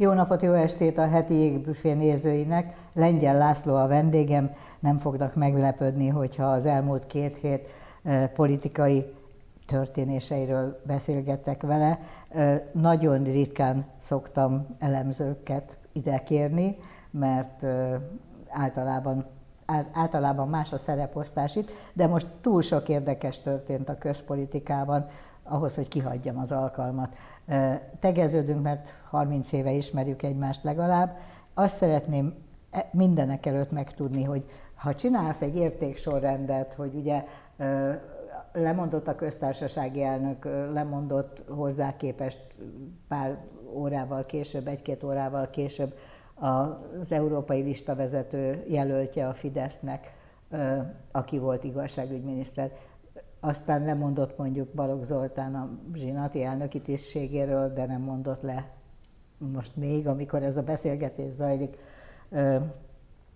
Jó napot, jó estét a heti égbüfé nézőinek. Lengyel László a vendégem. Nem fognak meglepődni, hogyha az elmúlt két hét politikai történéseiről beszélgettek vele. Nagyon ritkán szoktam elemzőket ide kérni, mert általában általában más a szereposztás itt, de most túl sok érdekes történt a közpolitikában, ahhoz, hogy kihagyjam az alkalmat. Tegeződünk, mert 30 éve ismerjük egymást legalább. Azt szeretném e, mindenek előtt megtudni, hogy ha csinálsz egy értéksorrendet, hogy ugye lemondott a köztársasági elnök, lemondott hozzá képest pár órával később, egy-két órával később az európai listavezető jelöltje a Fidesznek, aki volt igazságügyminiszter. Aztán lemondott mondjuk Balogh Zoltán a zsinati elnöki tisztségéről, de nem mondott le most még, amikor ez a beszélgetés zajlik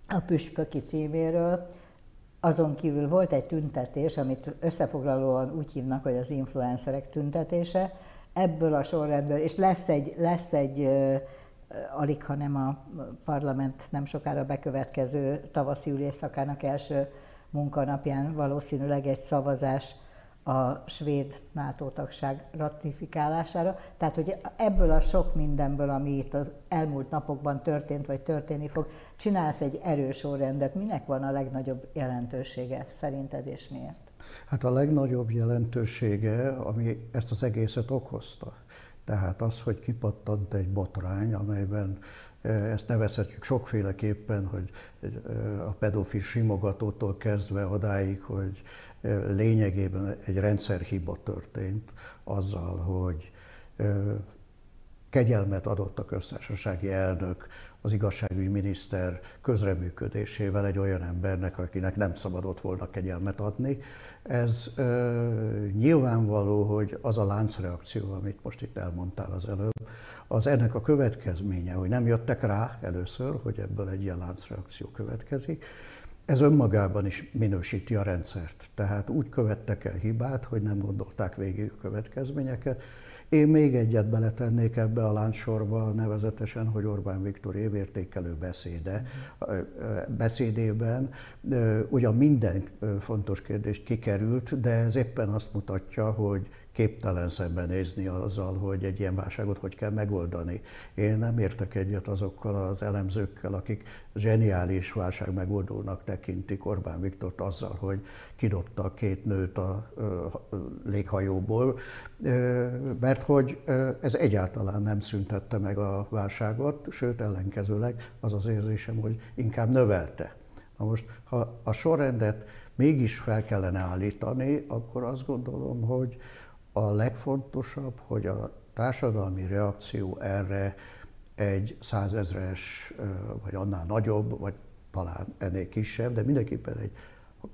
a püspöki címéről. Azon kívül volt egy tüntetés, amit összefoglalóan úgy hívnak, hogy az influencerek tüntetése. Ebből a sorrendből, és lesz egy, lesz egy alig, hanem a parlament nem sokára bekövetkező tavaszi ülésszakának első munkanapján valószínűleg egy szavazás a svéd NATO tagság ratifikálására. Tehát, hogy ebből a sok mindenből, ami itt az elmúlt napokban történt, vagy történni fog, csinálsz egy erős sorrendet. Minek van a legnagyobb jelentősége szerinted, és miért? Hát a legnagyobb jelentősége, ami ezt az egészet okozta. Tehát az, hogy kipattant egy botrány, amelyben ezt nevezhetjük sokféleképpen, hogy a pedofil simogatótól kezdve odáig, hogy lényegében egy rendszerhiba történt azzal, hogy kegyelmet adott a köztársasági elnök az igazságügyi miniszter közreműködésével egy olyan embernek, akinek nem szabadott volna kegyelmet adni. Ez ö, nyilvánvaló, hogy az a láncreakció, amit most itt elmondtál az előbb, az ennek a következménye, hogy nem jöttek rá először, hogy ebből egy ilyen láncreakció következik, ez önmagában is minősíti a rendszert. Tehát úgy követtek el hibát, hogy nem gondolták végig a következményeket, én még egyet beletennék ebbe a láncsorba, nevezetesen, hogy Orbán Viktor évértékelő beszéde, beszédében. Ugyan minden fontos kérdést kikerült, de ez éppen azt mutatja, hogy képtelen szembenézni azzal, hogy egy ilyen válságot hogy kell megoldani. Én nem értek egyet azokkal az elemzőkkel, akik zseniális válság megoldónak tekintik Orbán Viktort azzal, hogy kidobta két nőt a léghajóból, mert hogy ez egyáltalán nem szüntette meg a válságot, sőt ellenkezőleg az az érzésem, hogy inkább növelte. Na most, ha a sorrendet mégis fel kellene állítani, akkor azt gondolom, hogy a legfontosabb, hogy a társadalmi reakció erre egy százezres, vagy annál nagyobb, vagy talán ennél kisebb, de mindenképpen egy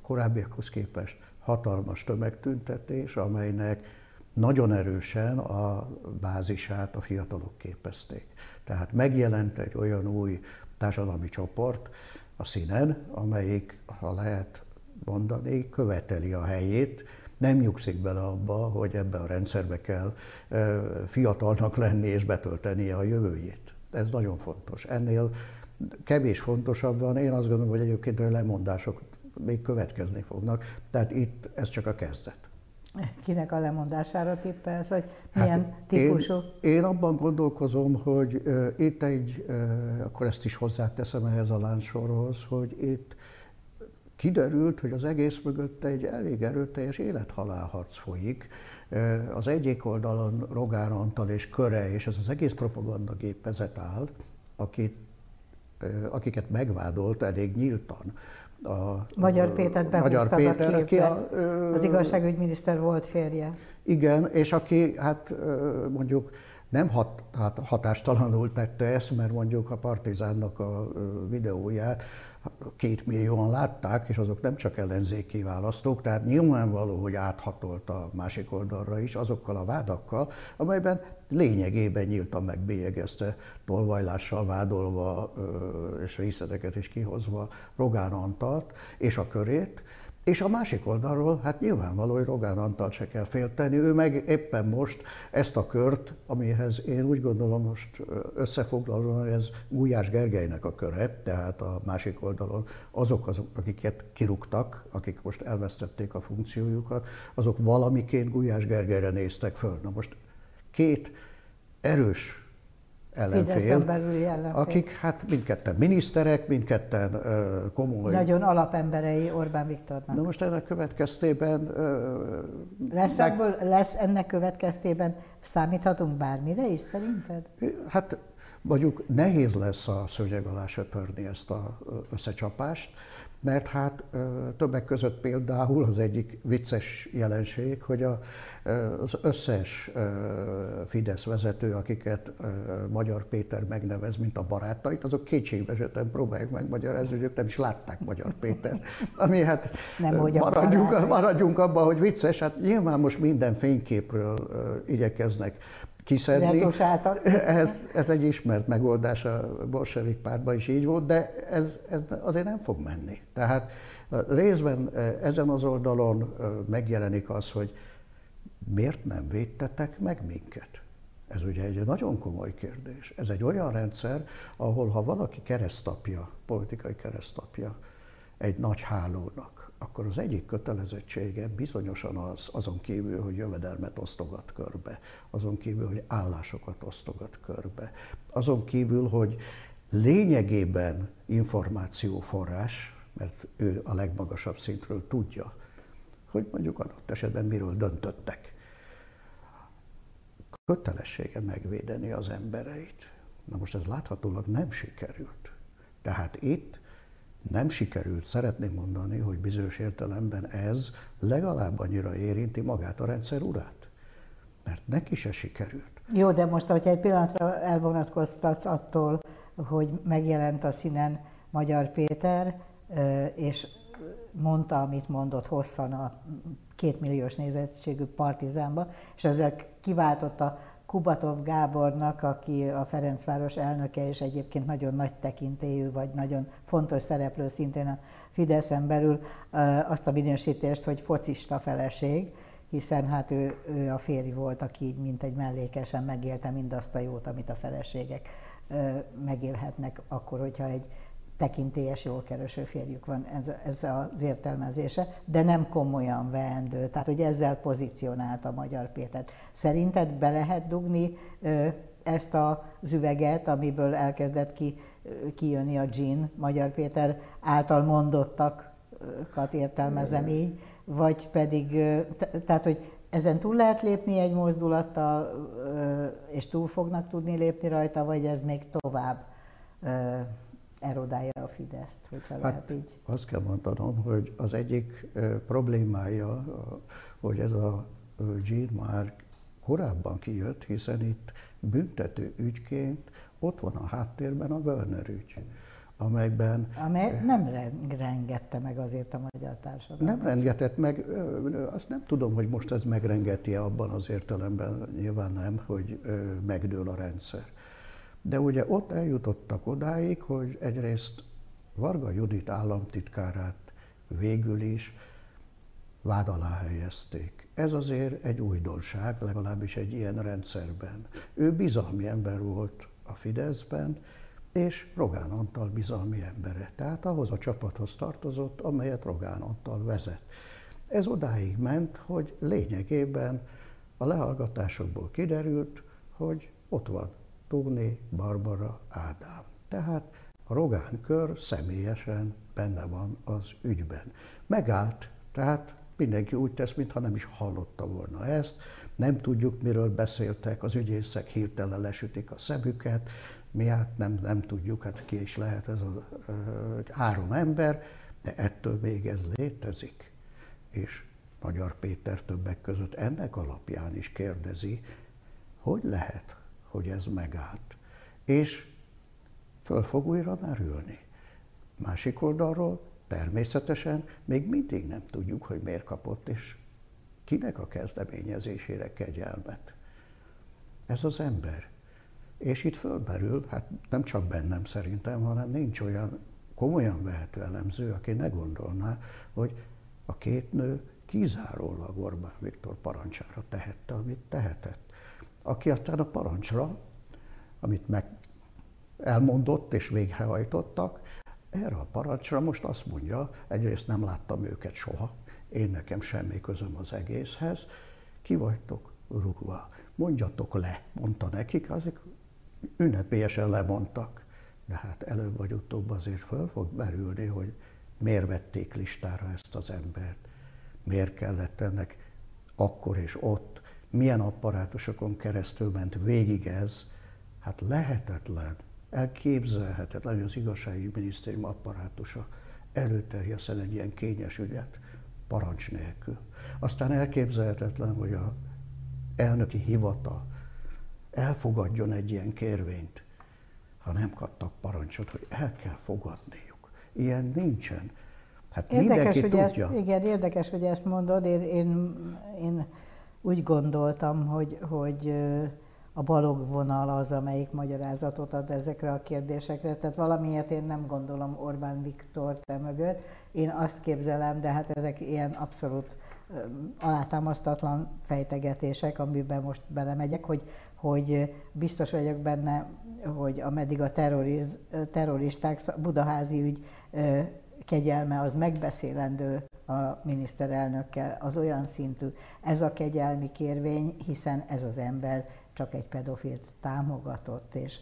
korábbiakhoz képest hatalmas tömegtüntetés, amelynek nagyon erősen a bázisát a fiatalok képezték. Tehát megjelent egy olyan új társadalmi csoport a színen, amelyik, ha lehet mondani, követeli a helyét, nem nyugszik bele abba, hogy ebbe a rendszerbe kell fiatalnak lenni és betöltenie a jövőjét. Ez nagyon fontos. Ennél kevés fontosabb van. Én azt gondolom, hogy egyébként a lemondások még következni fognak, tehát itt ez csak a kezdet. Kinek a lemondására tippelsz, hogy milyen hát típusú? Én, én abban gondolkozom, hogy uh, itt egy, uh, akkor ezt is hozzáteszem ehhez a láncsorhoz, hogy itt kiderült, hogy az egész mögött egy elég erőteljes élethalálharc folyik. Az egyik oldalon Rogán Antal és köre, és ez az egész propagandagépezet áll, akit, akiket megvádolt elég nyíltan. A, Magyar Pétert Magyar Péter, a aki a, az igazságügyminiszter volt férje. Igen, és aki hát mondjuk nem hat, hát hatástalanul tette ezt, mert mondjuk a Partizánnak a videóját két millióan látták, és azok nem csak ellenzéki választók, tehát nyilvánvaló, hogy áthatolt a másik oldalra is azokkal a vádakkal, amelyben lényegében nyíltan megbélyegezte, tolvajlással vádolva és részleteket is kihozva Rogán Antalt és a körét, És a másik oldalról, hát nyilvánvaló, hogy Rogán Antal se kell félteni, ő meg éppen most ezt a kört, amihez én úgy gondolom most összefoglalóan, ez Gulyás Gergelynek a köre, tehát a másik oldalon azok, azok, akiket kirúgtak, akik most elvesztették a funkciójukat, azok valamiként Gulyás Gergelyre néztek föl. Na most két erős ellenfél, akik hát mindketten miniszterek, mindketten uh, komoly... Nagyon alapemberei Orbán Viktornak. Na most ennek következtében... Uh, lesz, meg... ebből, lesz ennek következtében, számíthatunk bármire is szerinted? Hát mondjuk nehéz lesz a szőnyeg alá söpörni ezt az összecsapást, mert hát többek között például az egyik vicces jelenség, hogy a, az összes Fidesz vezető, akiket Magyar Péter megnevez, mint a barátait, azok kétségbeesetten próbálják megmagyarázni, hogy ők nem is látták Magyar Péter. Ami hát nem, maradjunk, maradjunk abban, hogy vicces, hát nyilván most minden fényképről igyekeznek kiszedni. Ez, ez egy ismert megoldás, a bolsevik pártban is így volt, de ez, ez azért nem fog menni. Tehát részben ezen az oldalon megjelenik az, hogy miért nem védtetek meg minket? Ez ugye egy nagyon komoly kérdés. Ez egy olyan rendszer, ahol ha valaki keresztapja, politikai keresztapja egy nagy hálónak, akkor az egyik kötelezettsége bizonyosan az, azon kívül, hogy jövedelmet osztogat körbe, azon kívül, hogy állásokat osztogat körbe, azon kívül, hogy lényegében információforrás, mert ő a legmagasabb szintről tudja, hogy mondjuk adott esetben miről döntöttek. Kötelessége megvédeni az embereit. Na most ez láthatólag nem sikerült. Tehát itt nem sikerült, szeretném mondani, hogy bizonyos értelemben ez legalább annyira érinti magát a rendszer urát. Mert neki se sikerült. Jó, de most, hogyha egy pillanatra elvonatkoztatsz attól, hogy megjelent a színen Magyar Péter, és mondta, amit mondott hosszan a kétmilliós nézettségű partizánba, és ezzel kiváltotta Kubatov Gábornak, aki a Ferencváros elnöke, és egyébként nagyon nagy tekintélyű, vagy nagyon fontos szereplő szintén a Fideszen belül, azt a minősítést, hogy focista feleség, hiszen hát ő, ő a férj volt, aki mint egy mellékesen megélte mindazt a jót, amit a feleségek megélhetnek akkor, hogyha egy tekintélyes, jól kereső férjük van, ez, ez az értelmezése, de nem komolyan veendő. Tehát, hogy ezzel pozícionált a Magyar Pétert. Szerinted be lehet dugni ezt az üveget, amiből elkezdett ki, kijönni a Jean, Magyar Péter által mondottakat értelmezem így, vagy pedig, tehát, hogy ezen túl lehet lépni egy mozdulattal, és túl fognak tudni lépni rajta, vagy ez még tovább erodálja a Fideszt, hogyha hát lehet így. Azt kell mondanom, hogy az egyik problémája, hogy ez a Jean már korábban kijött, hiszen itt büntető ügyként ott van a háttérben a Werner ügy, amelyben... Amely nem rengette meg azért a magyar társadalmat. Nem rengetett meg, azt nem tudom, hogy most ez megrengeti abban az értelemben, nyilván nem, hogy megdől a rendszer. De ugye ott eljutottak odáig, hogy egyrészt Varga Judit államtitkárát végül is vád alá helyezték. Ez azért egy újdonság, legalábbis egy ilyen rendszerben. Ő bizalmi ember volt a Fideszben, és Rogán Antal bizalmi embere. Tehát ahhoz a csapathoz tartozott, amelyet Rogán Antal vezet. Ez odáig ment, hogy lényegében a lehallgatásokból kiderült, hogy ott van Tóné Barbara Ádám. Tehát a Rogán kör személyesen benne van az ügyben. Megállt, tehát mindenki úgy tesz, mintha nem is hallotta volna ezt, nem tudjuk, miről beszéltek, az ügyészek hirtelen lesütik a szemüket, mi hát nem, nem tudjuk, hát ki is lehet ez az három ember, de ettől még ez létezik. És Magyar Péter többek között ennek alapján is kérdezi, hogy lehet, hogy ez megállt. És föl fog újra merülni. Másik oldalról természetesen még mindig nem tudjuk, hogy miért kapott, és kinek a kezdeményezésére kegyelmet. Ez az ember. És itt fölmerül, hát nem csak bennem szerintem, hanem nincs olyan komolyan vehető elemző, aki ne gondolná, hogy A két nő kizárólag Orbán Viktor parancsára tehette, amit tehetett. Aki aztán a parancsra, amit meg elmondott és végrehajtottak, erre a parancsra most azt mondja, egyrészt nem láttam őket soha, én nekem semmi közöm az egészhez, ki vagytok rugva, mondjatok le, mondta nekik, azok ünnepélyesen lemondtak. De hát előbb vagy utóbb azért föl fog merülni, hogy miért vették listára ezt az embert, miért kellett ennek akkor és ott, milyen apparátusokon keresztül ment végig ez, hát lehetetlen, elképzelhetetlen, hogy az igazságügyi minisztérium apparátusa előterjeszen egy ilyen kényes ügyet parancs nélkül. Aztán elképzelhetetlen, hogy a elnöki hivatal elfogadjon egy ilyen kérvényt, ha nem kaptak parancsot, hogy el kell fogadniuk. Ilyen nincsen. Hát érdekes, hogy tudja. Ezt, igen, érdekes, hogy ezt mondod. Én, én, én úgy gondoltam, hogy, hogy a balog vonal az, amelyik magyarázatot ad ezekre a kérdésekre. Tehát valamiért én nem gondolom Orbán Viktor te mögött. Én azt képzelem, de hát ezek ilyen abszolút alátámasztatlan fejtegetések, amiben most belemegyek, hogy, hogy biztos vagyok benne, hogy ameddig a terroriz, terroristák budaházi ügy kegyelme az megbeszélendő a miniszterelnökkel, az olyan szintű. Ez a kegyelmi kérvény, hiszen ez az ember csak egy pedofilt támogatott, és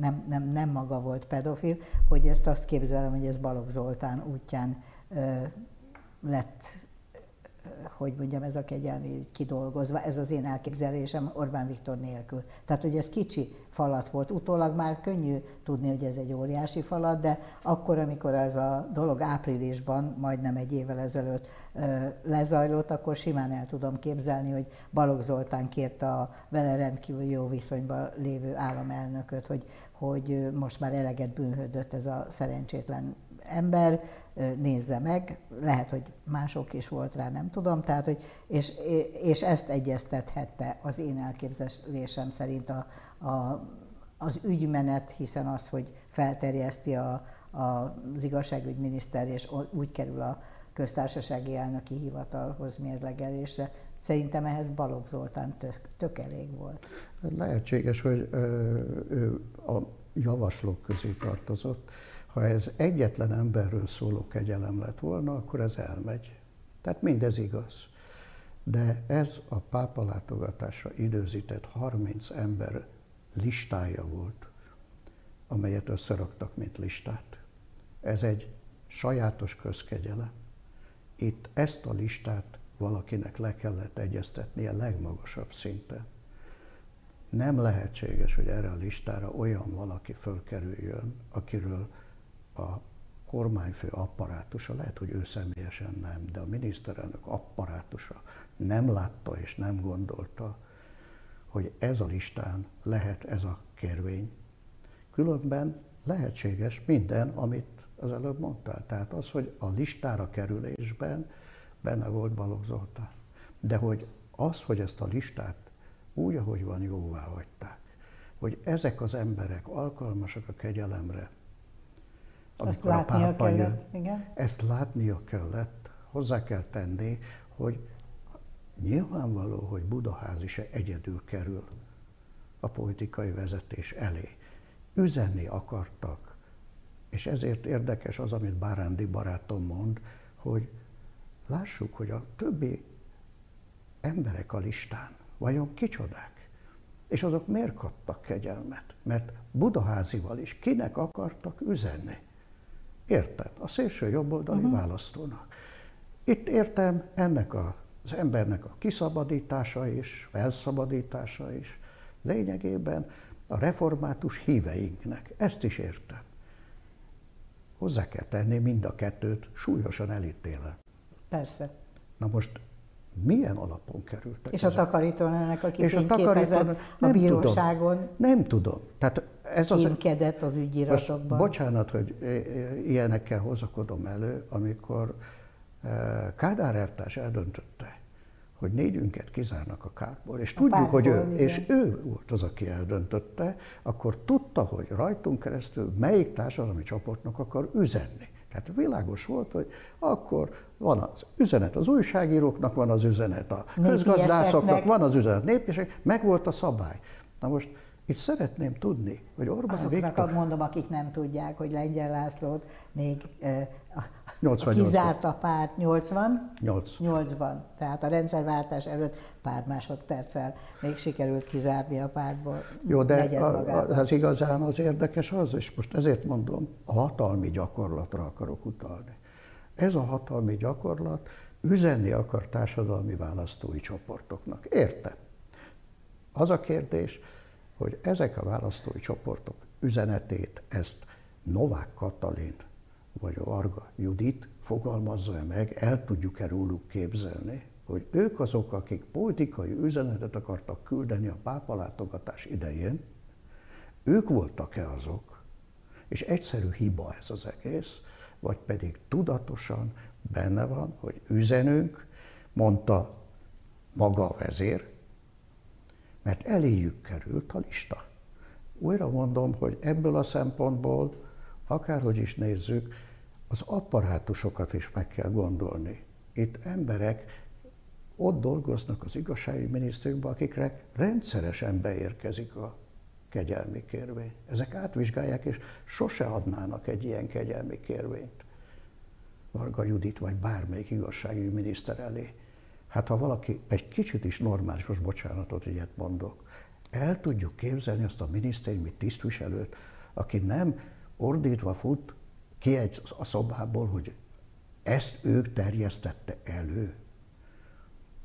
nem, nem, nem maga volt pedofil, hogy ezt azt képzelem, hogy ez Balogh Zoltán útján lett hogy mondjam, ez a kegyelmi kidolgozva, ez az én elképzelésem Orbán Viktor nélkül. Tehát, hogy ez kicsi falat volt. Utólag már könnyű tudni, hogy ez egy óriási falat, de akkor, amikor ez a dolog áprilisban, majdnem egy évvel ezelőtt lezajlott, akkor simán el tudom képzelni, hogy Balogh Zoltán kérte a vele rendkívül jó viszonyban lévő államelnököt, hogy, hogy most már eleget bűnhődött ez a szerencsétlen ember, nézze meg, lehet, hogy mások is volt rá, nem tudom, tehát, hogy, és, és ezt egyeztethette az én elképzelésem szerint a, a, az ügymenet, hiszen az, hogy felterjeszti a, a, az igazságügyminiszter, és úgy kerül a köztársasági elnöki hivatalhoz mérlegelésre, Szerintem ehhez Balogh Zoltán tök, tök elég volt. Lehetséges, hogy ő a javaslók közé tartozott, ha ez egyetlen emberről szóló kegyelem lett volna, akkor ez elmegy. Tehát mindez igaz. De ez a pápa látogatásra időzített 30 ember listája volt, amelyet összeraktak, mint listát. Ez egy sajátos közkegyelem. Itt ezt a listát valakinek le kellett egyeztetni a legmagasabb szinten. Nem lehetséges, hogy erre a listára olyan valaki fölkerüljön, akiről a kormányfő apparátusa, lehet, hogy ő személyesen nem, de a miniszterelnök apparátusa nem látta és nem gondolta, hogy ez a listán lehet ez a kérvény. Különben lehetséges minden, amit az előbb mondtál. Tehát az, hogy a listára kerülésben benne volt Balogh Zoltán. De hogy az, hogy ezt a listát úgy, ahogy van, jóvá hagyták, hogy ezek az emberek alkalmasak a kegyelemre, amikor a pápa jön. Igen. Ezt látnia kellett, hozzá kell tenni, hogy nyilvánvaló, hogy Budaházi se egyedül kerül a politikai vezetés elé. Üzenni akartak, és ezért érdekes az, amit Bárándi barátom mond, hogy lássuk, hogy a többi emberek a listán vajon kicsodák, és azok miért kaptak kegyelmet? Mert Budaházival is kinek akartak üzenni? Értem, a szélső jobboldali uh-huh. választónak. Itt értem ennek a, az embernek a kiszabadítása is, felszabadítása is, lényegében a református híveinknek. Ezt is értem. Hozzá kell tenni mind a kettőt, súlyosan elítélem. Persze. Na most milyen alapon kerültek? És ezek? a takarítónőnek, aki és a, takarítón, a bíróságon. Tudom, nem tudom. Tehát ez az, az ügyiratokban. Most, bocsánat, hogy ilyenekkel hozakodom elő, amikor Kádár Ertás eldöntötte, hogy négyünket kizárnak a kárból, és a tudjuk, hogy ő, igen. és ő volt az, aki eldöntötte, akkor tudta, hogy rajtunk keresztül melyik társadalmi csoportnak akar üzenni. Tehát világos volt, hogy akkor van az üzenet az újságíróknak, van az üzenet a közgazdászoknak, van az üzenet népviselők, meg volt a szabály. Na most itt szeretném tudni, hogy Orbán Azoknak Viktor... mondom, akik nem tudják, hogy Lengyel Lászlót még uh, kizárt a párt 80? 8. 8-ban. Tehát a rendszerváltás előtt pár másodperccel még sikerült kizárni a pártból. Jó, de a, az igazán az érdekes az, és most ezért mondom, a hatalmi gyakorlatra akarok utalni. Ez a hatalmi gyakorlat üzenni akar társadalmi választói csoportoknak. Értem. Az a kérdés, hogy ezek a választói csoportok üzenetét, ezt Novák Katalin vagy a Varga Judit fogalmazza meg, el tudjuk-e róluk képzelni, hogy ők azok, akik politikai üzenetet akartak küldeni a pápa látogatás idején, ők voltak-e azok, és egyszerű hiba ez az egész, vagy pedig tudatosan benne van, hogy üzenünk, mondta maga a vezér, mert eléjük került a lista. Újra mondom, hogy ebből a szempontból, akárhogy is nézzük, az apparátusokat is meg kell gondolni. Itt emberek ott dolgoznak az igazsági minisztériumban, akikre rendszeresen beérkezik a kegyelmi kérvény. Ezek átvizsgálják, és sose adnának egy ilyen kegyelmi kérvényt Varga Judit vagy bármelyik igazságügyi miniszter elé. Hát ha valaki egy kicsit is normális, most bocsánatot, ilyet mondok, el tudjuk képzelni azt a minisztériumi tisztviselőt, aki nem ordítva fut ki egy, a szobából, hogy ezt ők terjesztette elő.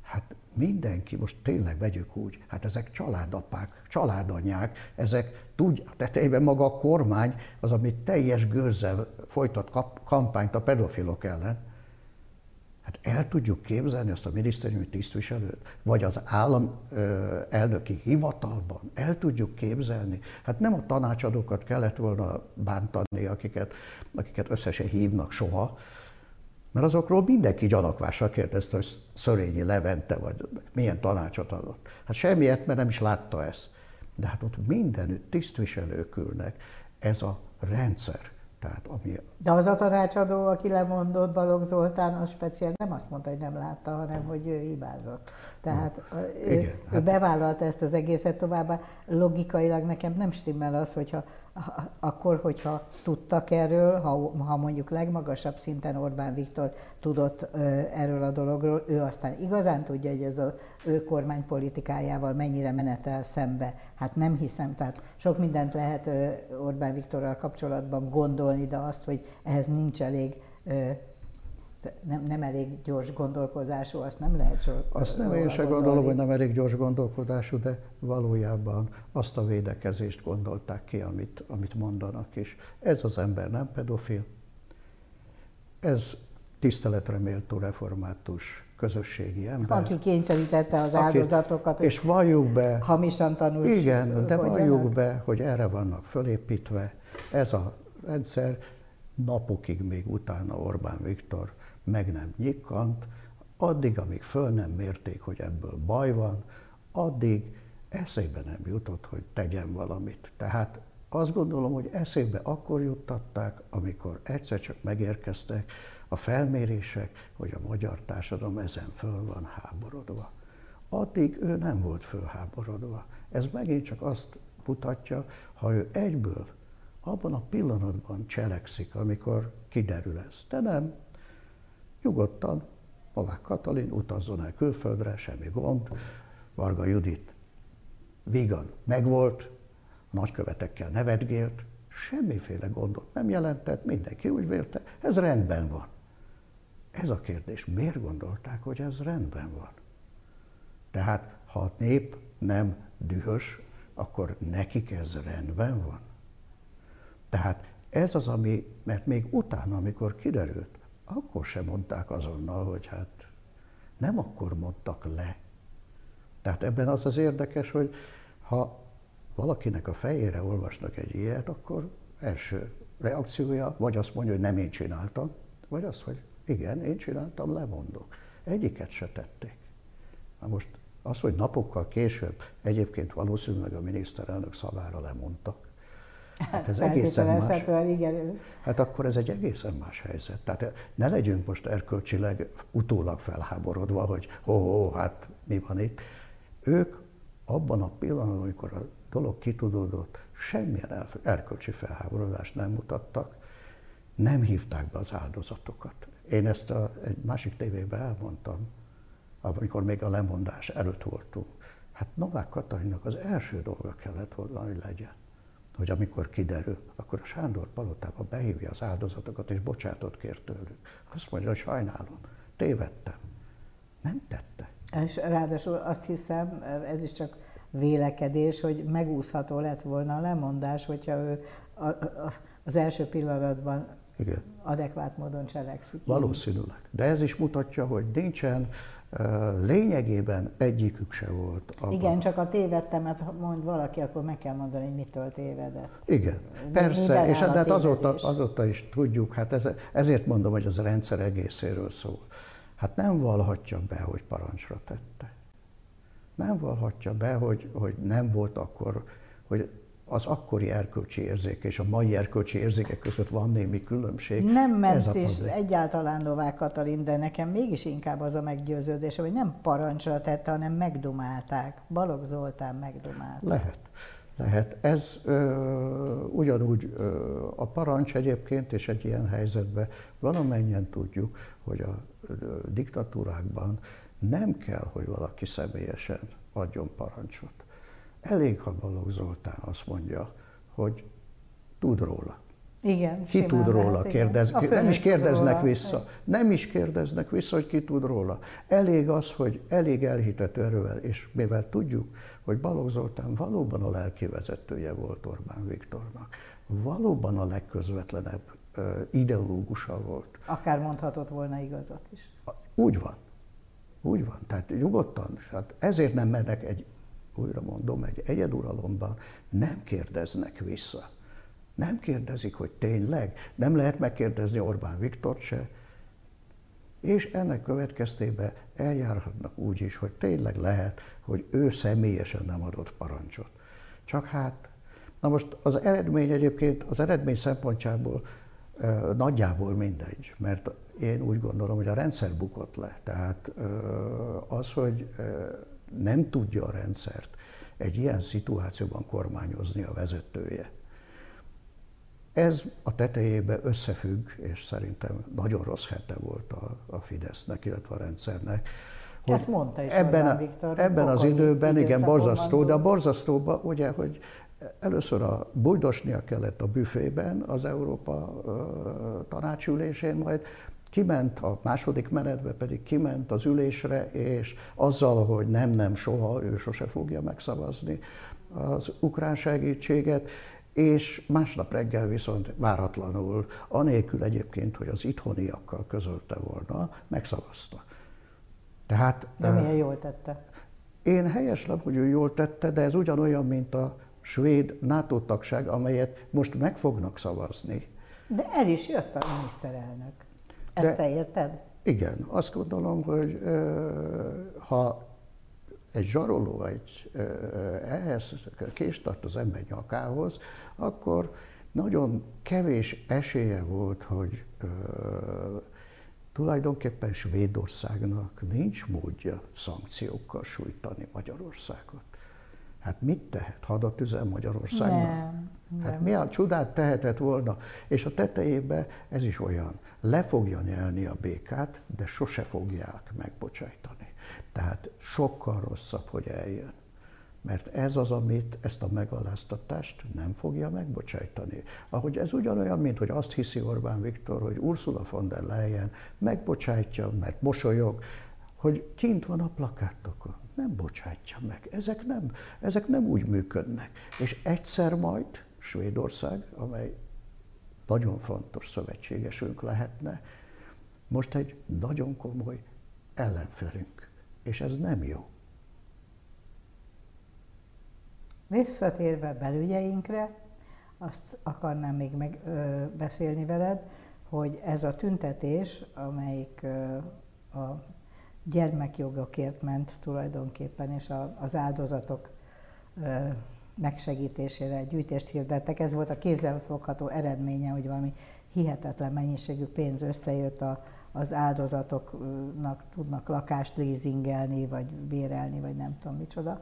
Hát mindenki, most tényleg vegyük úgy, hát ezek családapák, családanyák, ezek tudja, tetejében maga a kormány az, amit teljes gőzzel folytat kampányt a pedofilok ellen, Hát el tudjuk képzelni azt a minisztériumi tisztviselőt, vagy az állam ö, elnöki hivatalban, el tudjuk képzelni. Hát nem a tanácsadókat kellett volna bántani, akiket, akiket összesen hívnak soha, mert azokról mindenki gyanakvással kérdezte, hogy Szörényi Levente, vagy milyen tanácsot adott. Hát semmiet, mert nem is látta ezt. De hát ott mindenütt tisztviselők ülnek. Ez a rendszer tehát ami... De az a tanácsadó, aki lemondott, Balogh Zoltán, az speciál nem azt mondta, hogy nem látta, hanem hogy ő hibázott. Tehát ő, Igen, ő hát... bevállalta ezt az egészet továbbá. Logikailag nekem nem stimmel az, hogyha akkor, hogyha tudtak erről, ha, ha mondjuk legmagasabb szinten Orbán Viktor tudott erről a dologról, ő aztán igazán tudja, hogy ez az ő kormánypolitikájával mennyire menetel szembe. Hát nem hiszem, tehát sok mindent lehet Orbán Viktorral kapcsolatban gondolni, de azt, hogy ehhez nincs elég nem, nem elég gyors gondolkozású, azt nem lehet csak. Azt nem én se gondolom, hogy nem elég gyors gondolkodású, de valójában azt a védekezést gondolták ki, amit, amit mondanak is. Ez az ember nem pedofil, ez tiszteletre méltó református közösségi ember. Aki kényszerítette az áldozatokat. És valljuk be. Hamisan tanul. Igen, de valljuk be, hogy erre vannak fölépítve. Ez a rendszer napokig még utána Orbán Viktor meg nem nyikkant, addig, amíg föl nem mérték, hogy ebből baj van, addig eszébe nem jutott, hogy tegyen valamit. Tehát azt gondolom, hogy eszébe akkor juttatták, amikor egyszer csak megérkeztek a felmérések, hogy a magyar társadalom ezen föl van háborodva. Addig ő nem volt fölháborodva. Ez megint csak azt mutatja, ha ő egyből, abban a pillanatban cselekszik, amikor kiderül ez. De nem, Nyugodtan Novák Katalin utazzon el külföldre, semmi gond. Varga Judit vígan megvolt, a nagykövetekkel nevetgélt, semmiféle gondot nem jelentett, mindenki úgy vélte, ez rendben van. Ez a kérdés, miért gondolták, hogy ez rendben van? Tehát, ha a nép nem dühös, akkor nekik ez rendben van? Tehát ez az, ami, mert még utána, amikor kiderült, akkor sem mondták azonnal, hogy hát nem akkor mondtak le. Tehát ebben az az érdekes, hogy ha valakinek a fejére olvasnak egy ilyet, akkor első reakciója vagy azt mondja, hogy nem én csináltam, vagy az, hogy igen, én csináltam, lemondok. Egyiket se tették. Na most az, hogy napokkal később egyébként valószínűleg a miniszterelnök szavára lemondtak, Hát ez egészen más. Igen. Hát akkor ez egy egészen más helyzet. Tehát ne legyünk most erkölcsileg utólag felháborodva, hogy ó, ó hát mi van itt. Ők abban a pillanatban, amikor a dolog kitudódott, semmilyen erkölcsi felháborodást nem mutattak, nem hívták be az áldozatokat. Én ezt a, egy másik tévében elmondtam, amikor még a lemondás előtt voltunk. Hát Novák Katalinnak az első dolga kellett volna, hogy legyen, hogy amikor kiderül, akkor a Sándor palotába behívja az áldozatokat, és bocsátot kér tőlük. Azt mondja, hogy sajnálom, tévedtem. Nem tette. És ráadásul azt hiszem, ez is csak vélekedés, hogy megúszható lett volna a lemondás, hogyha ő az első pillanatban Igen. adekvát módon cselekszik. Valószínűleg. De ez is mutatja, hogy nincsen lényegében egyikük se volt. Abban. Igen, csak a tévedtemet mond valaki, akkor meg kell mondani, hogy mitől tévedett. Igen, persze, és hát azóta, azóta is tudjuk, hát ez, ezért mondom, hogy az a rendszer egészéről szól. Hát nem valhatja be, hogy parancsra tette. Nem valhatja be, hogy, hogy nem volt akkor, hogy az akkori erkölcsi érzék és a mai erkölcsi érzékek között van némi különbség. Nem ment is egyáltalán Novák Katalin, de nekem mégis inkább az a meggyőződés, hogy nem parancsra tette, hanem megdomálták. Balogh Zoltán megdomálta. Lehet. Lehet. Ez ö, ugyanúgy ö, a parancs egyébként, és egy ilyen helyzetben valamennyien tudjuk, hogy a ö, diktatúrákban nem kell, hogy valaki személyesen adjon parancsot. Elég, ha Balogh Zoltán azt mondja, hogy tud róla. Igen, ki tud róla, lehet, kérdez, nem is kérdeznek róla. vissza. Nem is kérdeznek vissza, hogy ki tud róla. Elég az, hogy elég elhitető erővel, és mivel tudjuk, hogy Balogh Zoltán valóban a lelki vezetője volt Orbán Viktornak, valóban a legközvetlenebb ideológusa volt. Akár mondhatott volna igazat is. Úgy van. Úgy van. Tehát nyugodtan. Hát ezért nem mennek egy újra mondom, egy egyeduralomban nem kérdeznek vissza. Nem kérdezik, hogy tényleg. Nem lehet megkérdezni Orbán Viktort se. És ennek következtében eljárhatnak úgy is, hogy tényleg lehet, hogy ő személyesen nem adott parancsot. Csak hát, na most az eredmény egyébként, az eredmény szempontjából nagyjából mindegy, mert én úgy gondolom, hogy a rendszer bukott le. Tehát az, hogy nem tudja a rendszert egy ilyen szituációban kormányozni a vezetője. Ez a tetejébe összefügg, és szerintem nagyon rossz hete volt a, a Fidesznek, illetve a rendszernek. Hogy Ezt mondta is ebben, a, Viktor, ebben az időben, igen, borzasztó, de a borzasztóban ugye, hogy először a bujdosnia kellett a büfében az Európa tanácsülésén, majd Kiment a második menetbe, pedig kiment az ülésre, és azzal, hogy nem, nem, soha, ő sose fogja megszavazni az ukrán segítséget, és másnap reggel viszont váratlanul, anélkül egyébként, hogy az itthoniakkal közölte volna, megszavazta. Tehát, de milyen jól tette? Én helyeslem, hogy ő jól tette, de ez ugyanolyan, mint a svéd NATO tagság, amelyet most meg fognak szavazni. De el is jött a miniszterelnök. Ezt De, te érted? Igen, azt gondolom, hogy ha egy zsaroló egy, ehhez kést tart az ember nyakához, akkor nagyon kevés esélye volt, hogy tulajdonképpen Svédországnak nincs módja szankciókkal sújtani Magyarországot. Hát mit tehet? Hadat üzen Magyarországnak? Nem, hát nem. Hát mi a csodát tehetett volna? És a tetejében ez is olyan. Le fogja nyelni a békát, de sose fogják megbocsájtani. Tehát sokkal rosszabb, hogy eljön. Mert ez az, amit ezt a megaláztatást nem fogja megbocsájtani. Ahogy ez ugyanolyan, mint hogy azt hiszi Orbán Viktor, hogy Ursula von der Leyen megbocsájtja, mert mosolyog, hogy kint van a plakátokon nem bocsátja meg. Ezek nem, ezek nem úgy működnek. És egyszer majd Svédország, amely nagyon fontos szövetségesünk lehetne, most egy nagyon komoly ellenfelünk. És ez nem jó. Visszatérve belügyeinkre, azt akarnám még megbeszélni veled, hogy ez a tüntetés, amelyik a gyermekjogokért ment tulajdonképpen, és a, az áldozatok megsegítésére gyűjtést hirdettek. Ez volt a kézzelfogható eredménye, hogy valami hihetetlen mennyiségű pénz összejött a, az áldozatoknak, tudnak lakást leasingelni, vagy bérelni, vagy nem tudom micsoda.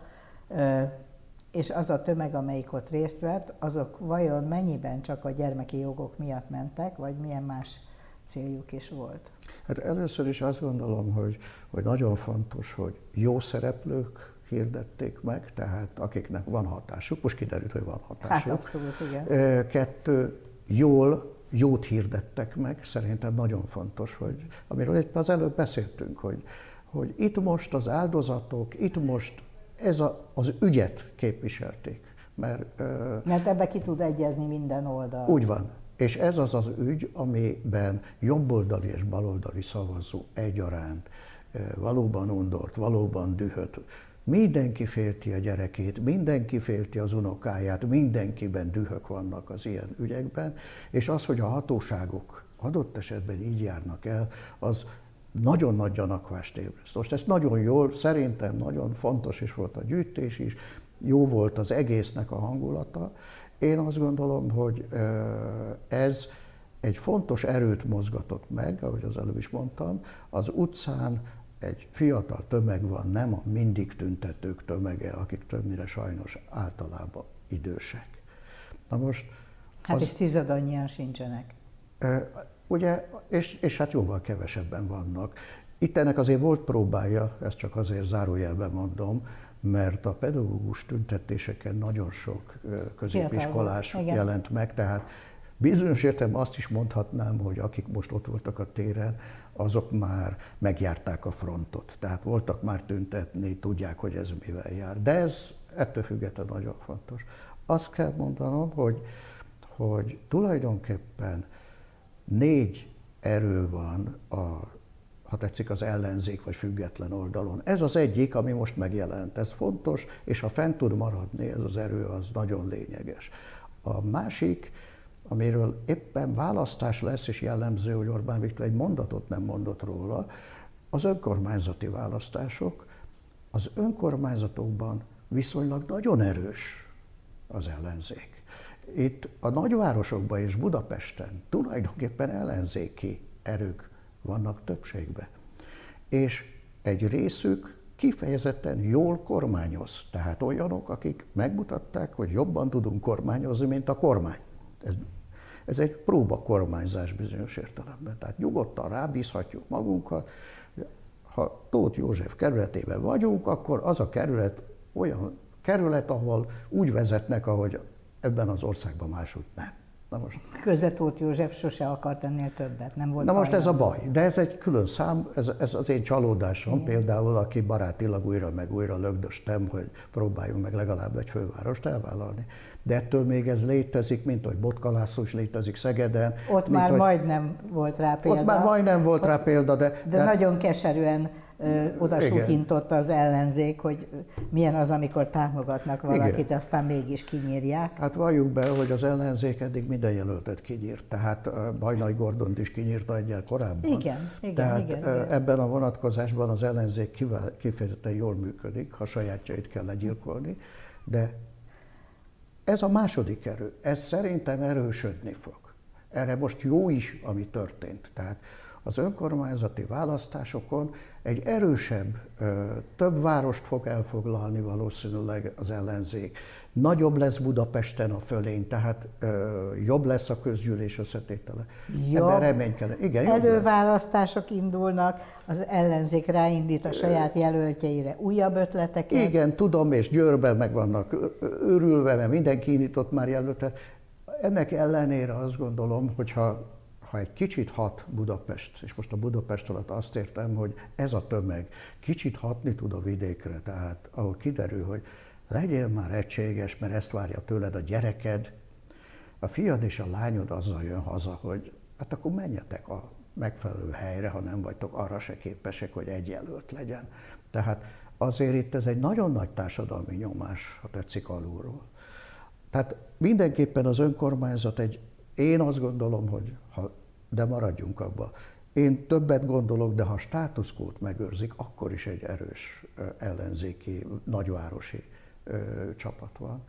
És az a tömeg, amelyik ott részt vett, azok vajon mennyiben csak a gyermeki jogok miatt mentek, vagy milyen más céljuk is volt? Hát először is azt gondolom, hogy, hogy nagyon fontos, hogy jó szereplők hirdették meg, tehát akiknek van hatásuk, most kiderült, hogy van hatásuk. Hát abszolút, igen. Kettő, jól, jót hirdettek meg, szerintem nagyon fontos, hogy amiről egy az előbb beszéltünk, hogy, hogy itt most az áldozatok, itt most ez a, az ügyet képviselték. Mert, mert ebbe ki tud egyezni minden oldal. Úgy van. És ez az az ügy, amiben jobboldali és baloldali szavazó egyaránt valóban undort, valóban dühöt, Mindenki félti a gyerekét, mindenki félti az unokáját, mindenkiben dühök vannak az ilyen ügyekben, és az, hogy a hatóságok adott esetben így járnak el, az nagyon nagy gyanakvást ébreszt. Most ez nagyon jól, szerintem nagyon fontos is volt a gyűjtés is, jó volt az egésznek a hangulata. Én azt gondolom, hogy ez egy fontos erőt mozgatott meg, ahogy az előbb is mondtam, az utcán egy fiatal tömeg van, nem a mindig tüntetők tömege, akik többnyire sajnos általában idősek. Na most... Hát az, és tizedannyian sincsenek. Ugye, és, és hát jóval kevesebben vannak. Itt ennek azért volt próbája, ezt csak azért zárójelben mondom, mert a pedagógus tüntetéseken nagyon sok középiskolás jelent meg, tehát bizonyos értelemben azt is mondhatnám, hogy akik most ott voltak a téren, azok már megjárták a frontot. Tehát voltak már tüntetni, tudják, hogy ez mivel jár. De ez ettől függetlenül nagyon fontos. Azt kell mondanom, hogy, hogy tulajdonképpen négy erő van a ha tetszik, az ellenzék vagy független oldalon. Ez az egyik, ami most megjelent. Ez fontos, és ha fent tud maradni, ez az erő az nagyon lényeges. A másik, amiről éppen választás lesz, és jellemző, hogy Orbán Viktor egy mondatot nem mondott róla, az önkormányzati választások. Az önkormányzatokban viszonylag nagyon erős az ellenzék. Itt a nagyvárosokban és Budapesten tulajdonképpen ellenzéki erők vannak többségben. És egy részük kifejezetten jól kormányoz. Tehát olyanok, akik megmutatták, hogy jobban tudunk kormányozni, mint a kormány. Ez ez egy próba kormányzás bizonyos értelemben. Tehát nyugodtan rábízhatjuk magunkat. Ha Tóth József kerületében vagyunk, akkor az a kerület olyan kerület, ahol úgy vezetnek, ahogy ebben az országban máshogy nem. Na most. Közben Tóth József sose akart ennél többet, nem volt Na most ez a baj, de ez egy külön szám, ez, ez az én csalódásom Igen. például, aki barátilag újra meg újra lögdöstem, hogy próbáljunk meg legalább egy fővárost elvállalni. De ettől még ez létezik, mint hogy Botka László is létezik Szegeden. Ott mint, már hogy, majdnem volt rá példa. Ott már majdnem volt ott, rá példa, de... De, de nagyon keserűen oda suhintott az ellenzék, hogy milyen az, amikor támogatnak valakit, Igen. aztán mégis kinyírják. Hát valljuk be, hogy az ellenzék eddig minden jelöltet kinyírt, tehát Bajnai Gordont is kinyírta egyel korábban. Igen, igen, tehát igen, igen. ebben a vonatkozásban az ellenzék kifejezetten jól működik, ha sajátjait kell legyilkolni, de ez a második erő, ez szerintem erősödni fog. Erre most jó is, ami történt. Tehát az önkormányzati választásokon egy erősebb, több várost fog elfoglalni valószínűleg az ellenzék. Nagyobb lesz Budapesten a fölény, tehát jobb lesz a közgyűlés összetétele. Jobb. Ebben reménykedem. Igen, Előválasztások indulnak, az ellenzék ráindít a saját jelöltjeire újabb ötleteket. Igen, tudom, és Győrben meg vannak őrülve, mert mindenki indított már jelöltet. Ennek ellenére azt gondolom, hogyha ha egy kicsit hat Budapest, és most a Budapest alatt azt értem, hogy ez a tömeg kicsit hatni tud a vidékre, tehát ahol kiderül, hogy legyél már egységes, mert ezt várja tőled a gyereked, a fiad és a lányod azzal jön haza, hogy hát akkor menjetek a megfelelő helyre, ha nem vagytok arra se képesek, hogy egy jelölt legyen. Tehát azért itt ez egy nagyon nagy társadalmi nyomás, ha tetszik alulról. Tehát mindenképpen az önkormányzat egy, én azt gondolom, hogy ha de maradjunk abba. Én többet gondolok, de ha státuszkót megőrzik, akkor is egy erős ellenzéki, nagyvárosi csapat van.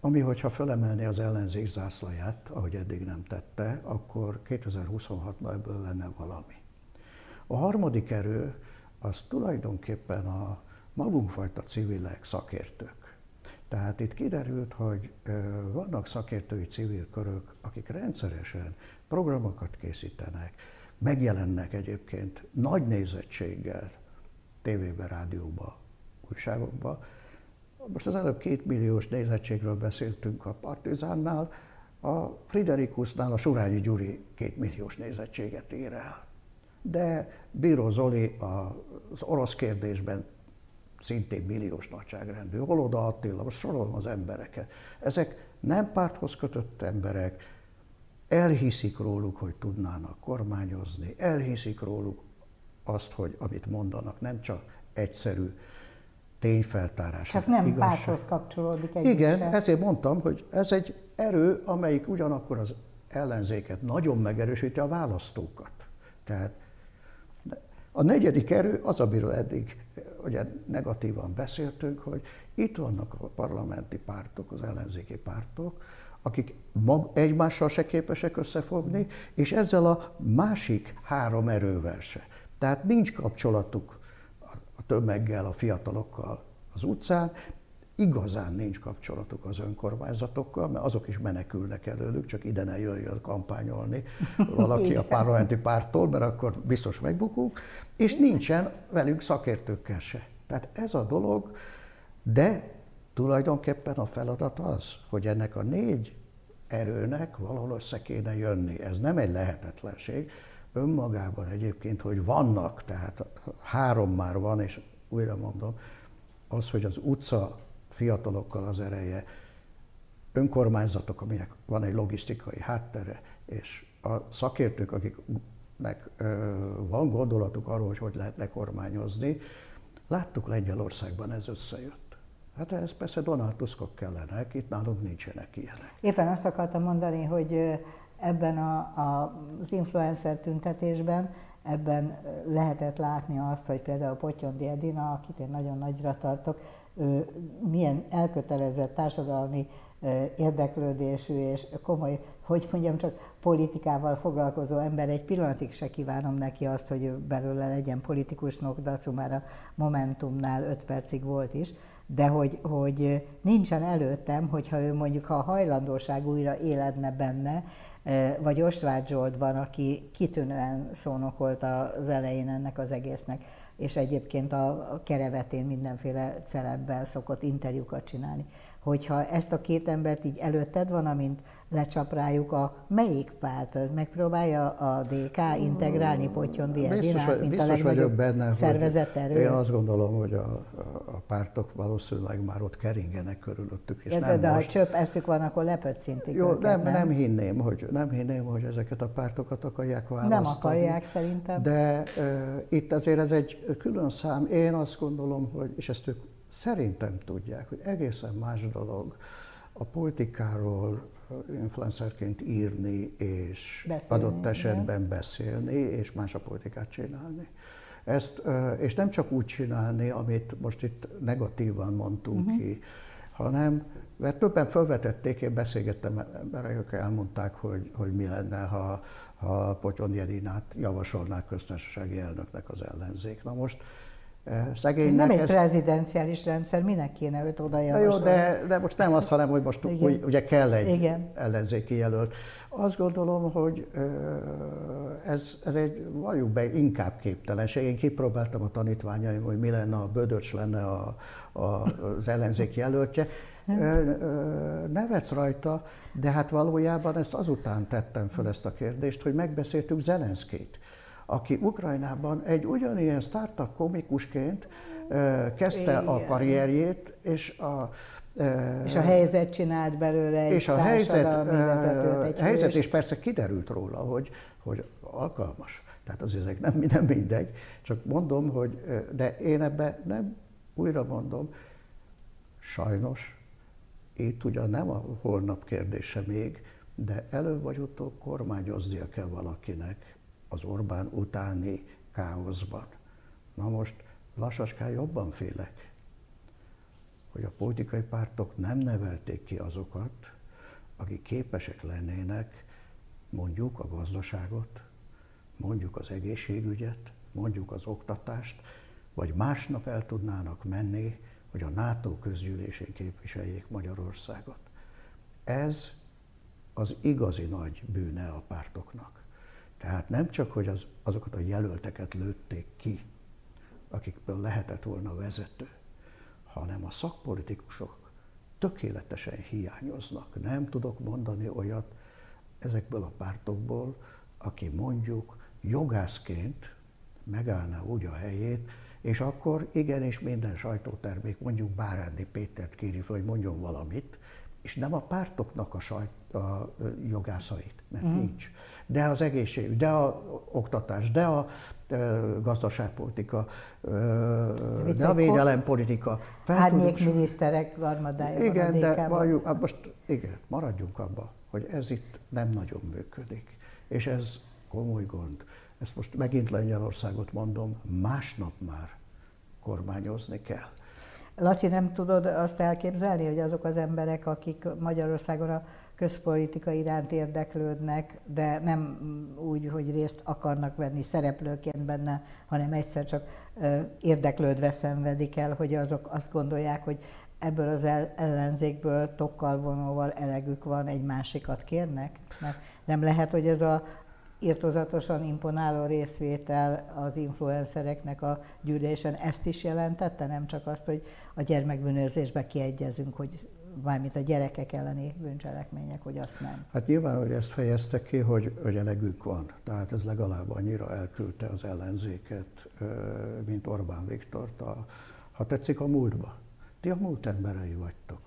ami, hogyha fölemelné az ellenzék zászlaját, ahogy eddig nem tette, akkor 2026-ban ebből lenne valami. A harmadik erő az tulajdonképpen a magunkfajta civilek, szakértők. Tehát itt kiderült, hogy vannak szakértői civil körök, akik rendszeresen programokat készítenek, megjelennek egyébként nagy nézettséggel tévébe, rádióba, újságokba. Most az előbb két milliós nézettségről beszéltünk a Partizánnál, a Friderikusnál a Surányi Gyuri két milliós nézettséget ír el. De Bíró Zoli az orosz kérdésben szintén milliós nagyságrendű, Holoda Attila, most sorolom az embereket. Ezek nem párthoz kötött emberek, elhiszik róluk, hogy tudnának kormányozni, elhiszik róluk azt, hogy amit mondanak, nem csak egyszerű tényfeltárás. Csak nem igazság. párthoz kapcsolódik egy Igen, sem. ezért mondtam, hogy ez egy erő, amelyik ugyanakkor az ellenzéket nagyon megerősíti a választókat. Tehát a negyedik erő az, amiről eddig ugye negatívan beszéltünk, hogy itt vannak a parlamenti pártok, az ellenzéki pártok, akik mag, egymással se képesek összefogni, és ezzel a másik három erővel se. Tehát nincs kapcsolatuk a tömeggel, a fiatalokkal az utcán, igazán nincs kapcsolatuk az önkormányzatokkal, mert azok is menekülnek előlük, csak ide ne jöjjön kampányolni valaki a parlamenti pártól, mert akkor biztos megbukunk, és nincsen velük szakértőkkel se. Tehát ez a dolog, de tulajdonképpen a feladat az, hogy ennek a négy erőnek valahol össze kéne jönni. Ez nem egy lehetetlenség. Önmagában egyébként, hogy vannak, tehát három már van, és újra mondom, az, hogy az utca fiatalokkal az ereje, önkormányzatok, aminek van egy logisztikai háttere, és a szakértők, akiknek van gondolatuk arról, hogy hogy lehetne kormányozni, láttuk Lengyelországban ez összejött. Hát ez persze Donald Tuskok kellenek, itt nálunk nincsenek ilyenek. Éppen azt akartam mondani, hogy ebben a, a, az influencer tüntetésben ebben lehetett látni azt, hogy például Potyondi Edina, akit én nagyon nagyra tartok, milyen elkötelezett társadalmi érdeklődésű és komoly, hogy mondjam, csak politikával foglalkozó ember. Egy pillanatig se kívánom neki azt, hogy belőle legyen politikusnok, Dacu már a Momentumnál öt percig volt is, de hogy, hogy nincsen előttem, hogyha ő mondjuk, a hajlandóság újra éledne benne, vagy Ostvágy Zsolt van, aki kitűnően szónokolt az elején ennek az egésznek, és egyébként a kerevetén mindenféle celebbel szokott interjúkat csinálni hogyha ezt a két embert így előtted van, amint lecsap rájuk a melyik párt, megpróbálja a DK integrálni Potyondi Edinát, mint a legnagyobb benne, szervezet erő? Én azt gondolom, hogy a, a pártok valószínűleg már ott keringenek körülöttük. És de, nem de most... ha csöpp eszük van, akkor lepöccintik Jó, őket, nem, nem? nem, hinném, hogy, nem hinném, hogy ezeket a pártokat akarják választani. Nem akarják szerintem. De uh, itt azért ez egy külön szám. Én azt gondolom, hogy, és ezt ők szerintem tudják, hogy egészen más dolog a politikáról influencerként írni, és beszélni, adott esetben igen. beszélni, és más a politikát csinálni. Ezt, és nem csak úgy csinálni, amit most itt negatívan mondtunk uh-huh. ki, hanem, mert többen felvetették, én beszélgettem emberek, elmondták, hogy, hogy mi lenne, ha, ha Potyon Jedinát javasolnák köztársasági elnöknek az ellenzék. Na most szegénynek. Ez nem egy ez... prezidenciális rendszer, minek kéne őt oda Jó, de, de most nem azt, hanem hogy most úgy, ugye kell egy Igen. ellenzéki jelölt. Azt gondolom, hogy ez, ez egy, valljuk be, inkább képtelenség. Én kipróbáltam a tanítványaim, hogy mi lenne, a Bödöcs lenne a, a, az ellenzék jelöltje. Nevetsz rajta, de hát valójában ezt azután tettem fel ezt a kérdést, hogy megbeszéltük Zelenszkét aki Ukrajnában egy ugyanilyen startup komikusként kezdte Igen. a karrierjét, és a és a helyzet csinált belőle egy és a helyzet, egy helyzet és persze kiderült róla, hogy, hogy alkalmas. Tehát az ezek nem, nem mindegy. Csak mondom, hogy, de én ebbe nem, újra mondom, sajnos, itt ugyan nem a holnap kérdése még, de előbb vagy utóbb kormányoznia kell valakinek, az Orbán utáni káoszban. Na most lassaskán jobban félek, hogy a politikai pártok nem nevelték ki azokat, akik képesek lennének mondjuk a gazdaságot, mondjuk az egészségügyet, mondjuk az oktatást, vagy másnap el tudnának menni, hogy a NATO közgyűlésén képviseljék Magyarországot. Ez az igazi nagy bűne a pártoknak. Tehát nem csak, hogy az, azokat a jelölteket lőtték ki, akikből lehetett volna vezető, hanem a szakpolitikusok tökéletesen hiányoznak. Nem tudok mondani olyat ezekből a pártokból, aki mondjuk jogászként megállna úgy a helyét, és akkor igenis minden sajtótermék mondjuk Bárándi Pétert kéri fel, hogy mondjon valamit, és nem a pártoknak a, sajt, a jogászait, mert mm. nincs. De az egészség, de a oktatás, de a gazdaságpolitika, de a védelempolitika. Árnyékminiszterek armadája Igen, de valljuk, hát most igen, maradjunk abba, hogy ez itt nem nagyon működik. És ez komoly gond. Ezt most megint Lengyelországot mondom, másnap már kormányozni kell. Laci, nem tudod azt elképzelni, hogy azok az emberek, akik Magyarországon a közpolitika iránt érdeklődnek, de nem úgy, hogy részt akarnak venni szereplőként benne, hanem egyszer csak érdeklődve szenvedik el, hogy azok azt gondolják, hogy ebből az ellenzékből tokkal vonóval elegük van, egy másikat kérnek? Mert nem lehet, hogy ez a írtozatosan imponáló részvétel az influencereknek a gyűlésen ezt is jelentette, nem csak azt, hogy a gyermekbűnözésbe kiegyezünk, hogy mármint a gyerekek elleni bűncselekmények, hogy azt nem. Hát nyilván, hogy ezt fejezte ki, hogy, hogy elegük van. Tehát ez legalább annyira elküldte az ellenzéket, mint Orbán Viktort, a, ha tetszik, a múltba. Ti a múlt emberei vagytok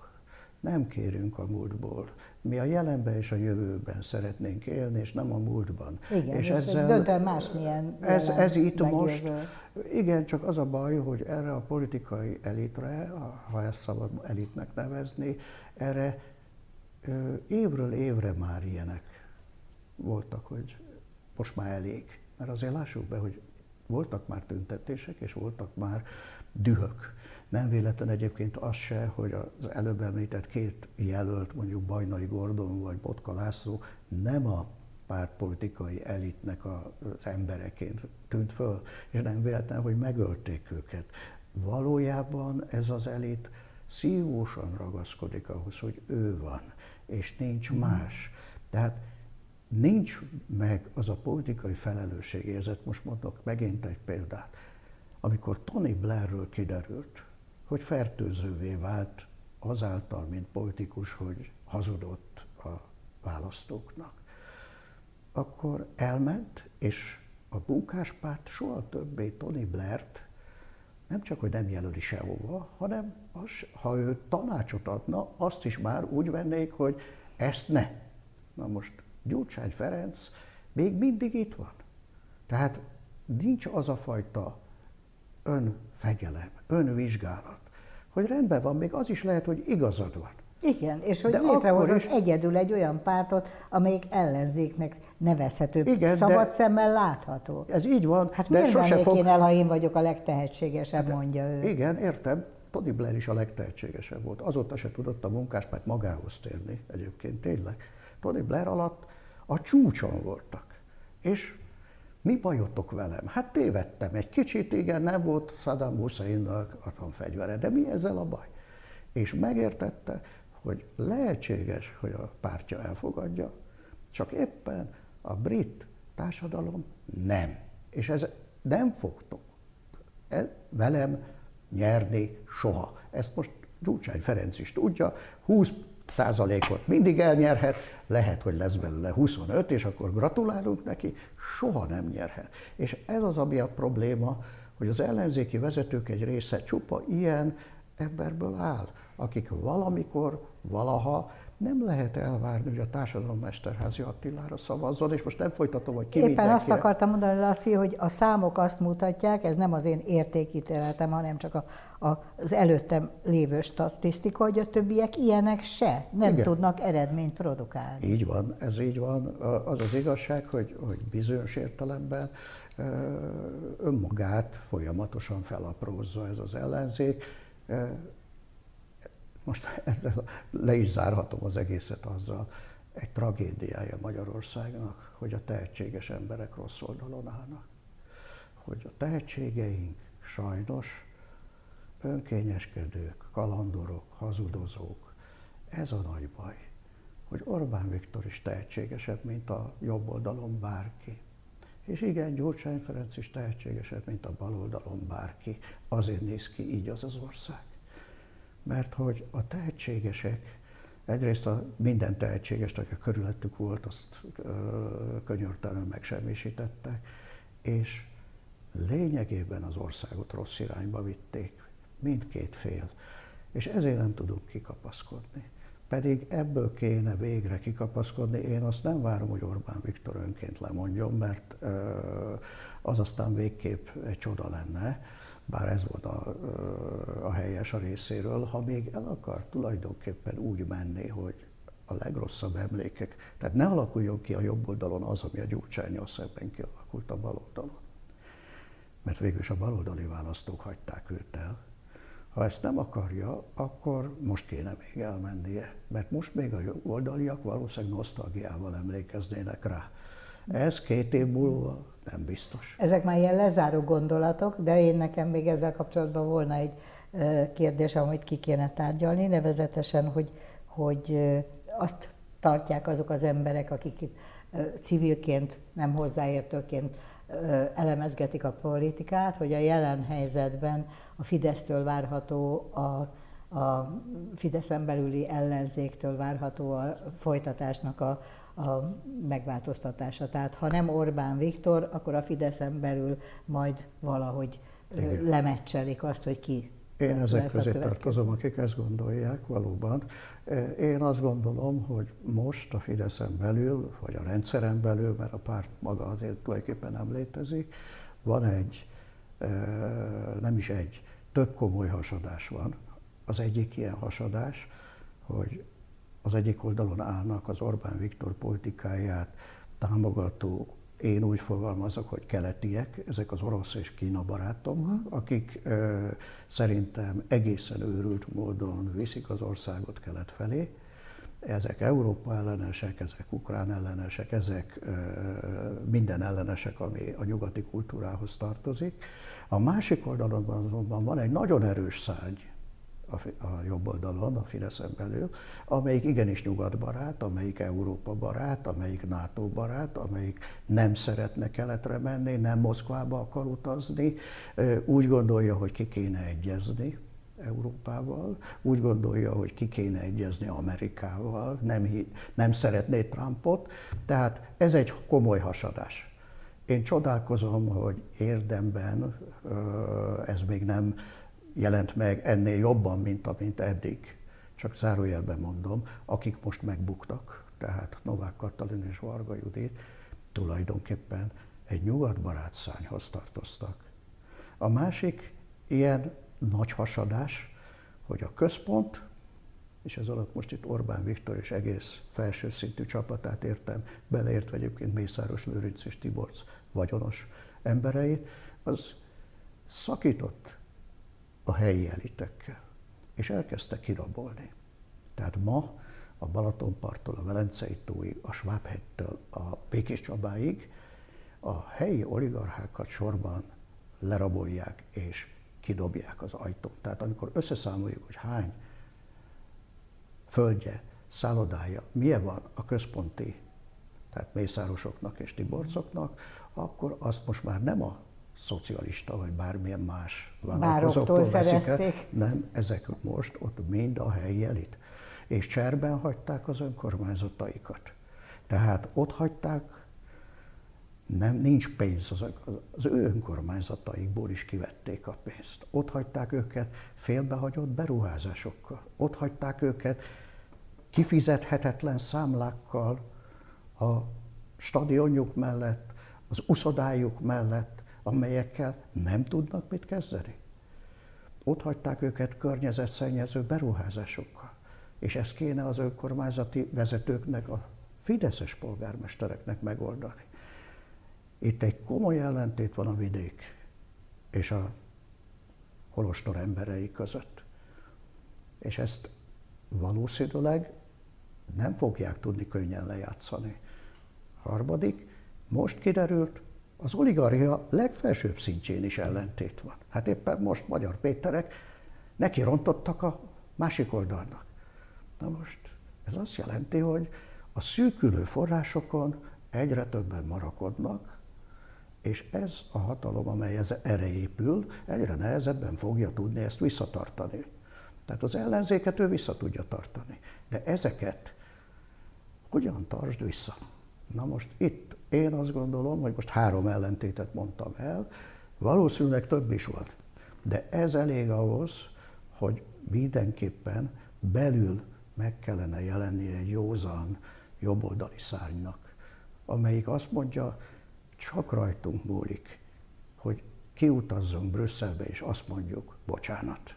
nem kérünk a múltból. Mi a jelenben és a jövőben szeretnénk élni, és nem a múltban. Igen, és ezzel, döntően másmilyen ez, ez itt megérvő. most, igen, csak az a baj, hogy erre a politikai elitre, ha ezt szabad elitnek nevezni, erre évről évre már ilyenek voltak, hogy most már elég. Mert azért lássuk be, hogy voltak már tüntetések, és voltak már dühök. Nem véletlen egyébként az se, hogy az előbb említett két jelölt, mondjuk Bajnai Gordon vagy Botka László nem a pártpolitikai elitnek az embereként tűnt föl, és nem véletlen, hogy megölték őket. Valójában ez az elit szívósan ragaszkodik ahhoz, hogy ő van, és nincs mm. más. Tehát nincs meg az a politikai felelősségérzet, most mondok megint egy példát, amikor Tony Blairről kiderült, hogy fertőzővé vált azáltal, mint politikus, hogy hazudott a választóknak, akkor elment, és a munkáspárt soha többé Tony Blair-t nem csak, hogy nem jelöli sehova, hanem az, ha ő tanácsot adna, azt is már úgy vennék, hogy ezt ne. Na most Gyurcsány Ferenc még mindig itt van. Tehát nincs az a fajta önfegyelem, önvizsgálat, hogy rendben van, még az is lehet, hogy igazad van. Igen, és hogy létrehozott is... egyedül egy olyan pártot, amelyik ellenzéknek nevezhető, Igen, szabad szemmel látható. Ez így van, hát de sose fog... én el, ha én vagyok a legtehetségesebb, de, mondja ő. Igen, értem. Tony Blair is a legtehetségesebb volt. Azóta se tudott a munkáspárt magához térni egyébként, tényleg. Tony Blair alatt a csúcson voltak. És mi bajotok velem? Hát tévedtem egy kicsit, igen, nem volt Saddam Husseinnak atomfegyvere, de mi ezzel a baj? És megértette, hogy lehetséges, hogy a pártja elfogadja, csak éppen a brit társadalom nem. És ez nem fogtok e, velem nyerni soha. Ezt most Gyurcsány Ferenc is tudja, 20 százalékot mindig elnyerhet, lehet, hogy lesz belőle 25, és akkor gratulálunk neki, soha nem nyerhet. És ez az, ami a probléma, hogy az ellenzéki vezetők egy része csupa ilyen emberből áll, akik valamikor, valaha nem lehet elvárni, hogy a társadalom Mesterházi Attilára szavazzon, és most nem folytatom, hogy ki Éppen mindenkire. azt akartam mondani, Laci, hogy a számok azt mutatják, ez nem az én értékítéletem, hanem csak a, a, az előttem lévő statisztika, hogy a többiek ilyenek se nem Igen. tudnak eredményt produkálni. Így van, ez így van. Az az igazság, hogy, hogy bizonyos értelemben önmagát folyamatosan felaprózza ez az ellenzék Most ezzel le is zárhatom az egészet azzal, egy tragédiája Magyarországnak, hogy a tehetséges emberek rossz oldalon állnak. Hogy a tehetségeink sajnos önkényeskedők, kalandorok, hazudozók, ez a nagy baj, hogy Orbán Viktor is tehetségesebb, mint a jobb oldalon bárki. És igen, Gyurcsány Ferenc is tehetségesebb, mint a bal oldalon bárki. Azért néz ki így az az ország. Mert hogy a tehetségesek, egyrészt a minden tehetséges, aki körülöttük volt, azt könyörtelenül megsemmisítettek, és lényegében az országot rossz irányba vitték, mindkét fél. És ezért nem tudunk kikapaszkodni. Pedig ebből kéne végre kikapaszkodni. Én azt nem várom, hogy Orbán Viktor önként lemondjon, mert az aztán végképp egy csoda lenne, bár ez volt a, a helyes a részéről, ha még el akar tulajdonképpen úgy menni, hogy a legrosszabb emlékek, tehát ne alakuljon ki a jobb oldalon az, ami a gyurcsányos szemben kialakult a bal oldalon. Mert végül is a baloldali választók hagyták őt el, ha ezt nem akarja, akkor most kéne még elmennie, mert most még a oldaliak valószínűleg nosztalgiával emlékeznének rá. Ez két év múlva nem biztos. Ezek már ilyen lezáró gondolatok, de én nekem még ezzel kapcsolatban volna egy kérdés, amit ki kéne tárgyalni, nevezetesen, hogy, hogy azt tartják azok az emberek, akik itt civilként, nem hozzáértőként elemezgetik a politikát, hogy a jelen helyzetben a Fidesztől várható a, a Fideszen belüli ellenzéktől várható a folytatásnak a, a megváltoztatása. Tehát ha nem Orbán Viktor, akkor a Fideszen belül majd valahogy Igen. lemecselik azt, hogy ki én ezek közé tartozom, akik ezt gondolják valóban. Én azt gondolom, hogy most a Fideszen belül, vagy a rendszeren belül, mert a párt maga azért tulajdonképpen nem létezik, van egy, nem is egy, több komoly hasadás van. Az egyik ilyen hasadás, hogy az egyik oldalon állnak az Orbán Viktor politikáját támogató én úgy fogalmazok, hogy keletiek, ezek az orosz és Kína barátok, akik ö, szerintem egészen őrült módon viszik az országot kelet felé. Ezek Európa ellenesek, ezek ukrán ellenesek, ezek ö, minden ellenesek, ami a nyugati kultúrához tartozik. A másik oldalon azonban van egy nagyon erős szárny, a jobb oldalon, a Fideszen belül, amelyik igenis nyugatbarát, amelyik Európa barát, amelyik NATO barát, amelyik nem szeretne keletre menni, nem Moszkvába akar utazni, úgy gondolja, hogy ki kéne egyezni, Európával, úgy gondolja, hogy ki kéne egyezni Amerikával, nem, nem szeretné Trumpot, tehát ez egy komoly hasadás. Én csodálkozom, hogy érdemben ez még nem jelent meg ennél jobban, mint amint eddig. Csak zárójelben mondom, akik most megbuktak, tehát Novák Katalin és Varga Judit tulajdonképpen egy nyugatbarát szányhoz tartoztak. A másik ilyen nagy hasadás, hogy a központ, és ez alatt most itt Orbán Viktor és egész felső szintű csapatát értem, beleértve egyébként Mészáros Lőrinc és Tiborc vagyonos embereit, az szakított a helyi elitekkel, és elkezdte kirabolni. Tehát ma a Balatonparttól a Velencei tóig, a Svábhegytől a Békés Csabáig a helyi oligarchákat sorban lerabolják és kidobják az ajtót. Tehát amikor összeszámoljuk, hogy hány földje, szállodája, milyen van a központi, tehát mészárosoknak és tiborcoknak, akkor azt most már nem a szocialista vagy bármilyen más vállalkozóktól veszik el. Nem, ezek most ott mind a helyi elit. És cserben hagyták az önkormányzataikat. Tehát ott hagyták, nem, nincs pénz, az, az ő önkormányzataikból is kivették a pénzt. Ott hagyták őket félbehagyott beruházásokkal. Ott hagyták őket kifizethetetlen számlákkal a stadionjuk mellett, az uszodájuk mellett, amelyekkel nem tudnak mit kezdeni. Ott hagyták őket környezetszennyező beruházásokkal. És ezt kéne az önkormányzati vezetőknek, a fideszes polgármestereknek megoldani. Itt egy komoly ellentét van a vidék és a kolostor emberei között. És ezt valószínűleg nem fogják tudni könnyen lejátszani. Harmadik, most kiderült, az oligarchia legfelsőbb szintjén is ellentét van. Hát éppen most Magyar Péterek neki rontottak a másik oldalnak. Na most ez azt jelenti, hogy a szűkülő forrásokon egyre többen marakodnak, és ez a hatalom, amely ez, erre épül, egyre nehezebben fogja tudni ezt visszatartani. Tehát az ellenzéket ő vissza tudja tartani. De ezeket hogyan tartsd vissza? Na most itt én azt gondolom, hogy most három ellentétet mondtam el, valószínűleg több is volt. De ez elég ahhoz, hogy mindenképpen belül meg kellene jelenni egy józan, jobboldali szárnynak, amelyik azt mondja, csak rajtunk múlik, hogy kiutazzunk Brüsszelbe, és azt mondjuk, bocsánat,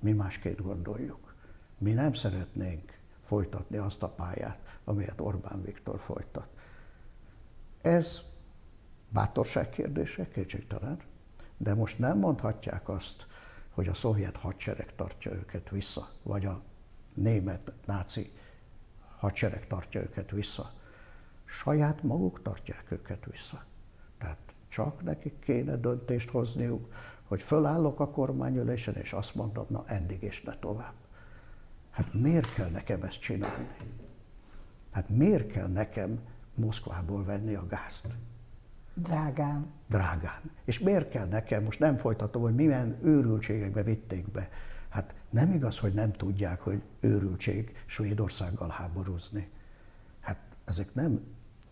mi másként gondoljuk. Mi nem szeretnénk folytatni azt a pályát, amelyet Orbán Viktor folytat. Ez bátorság kérdése, kétségtelen, de most nem mondhatják azt, hogy a szovjet hadsereg tartja őket vissza, vagy a német náci hadsereg tartja őket vissza. Saját maguk tartják őket vissza. Tehát csak nekik kéne döntést hozniuk, hogy fölállok a kormányülésen, és azt mondom, na eddig és ne tovább. Hát miért kell nekem ezt csinálni? Hát miért kell nekem Moszkvából venni a gázt? Drágán. Drágán. És miért kell nekem, most nem folytatom, hogy milyen őrültségekbe vitték be. Hát nem igaz, hogy nem tudják, hogy őrültség Svédországgal háborúzni. Hát ezek nem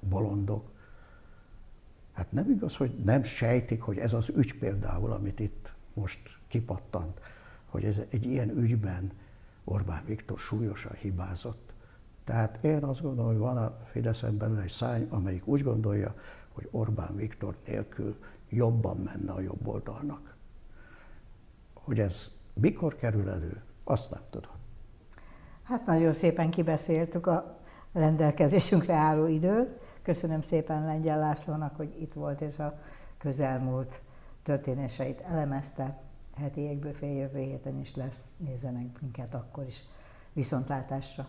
bolondok. Hát nem igaz, hogy nem sejtik, hogy ez az ügy például, amit itt most kipattant, hogy ez egy ilyen ügyben Orbán Viktor súlyosan hibázott. Tehát én azt gondolom, hogy van a Fideszen belül egy szány, amelyik úgy gondolja, hogy Orbán Viktor nélkül jobban menne a jobb oldalnak. Hogy ez mikor kerül elő, azt nem tudom. Hát nagyon szépen kibeszéltük a rendelkezésünkre álló időt. Köszönöm szépen Lengyel Lászlónak, hogy itt volt, és a közelmúlt történéseit elemezte. Heti égből fél jövő héten is lesz, nézzenek minket akkor is. Viszontlátásra!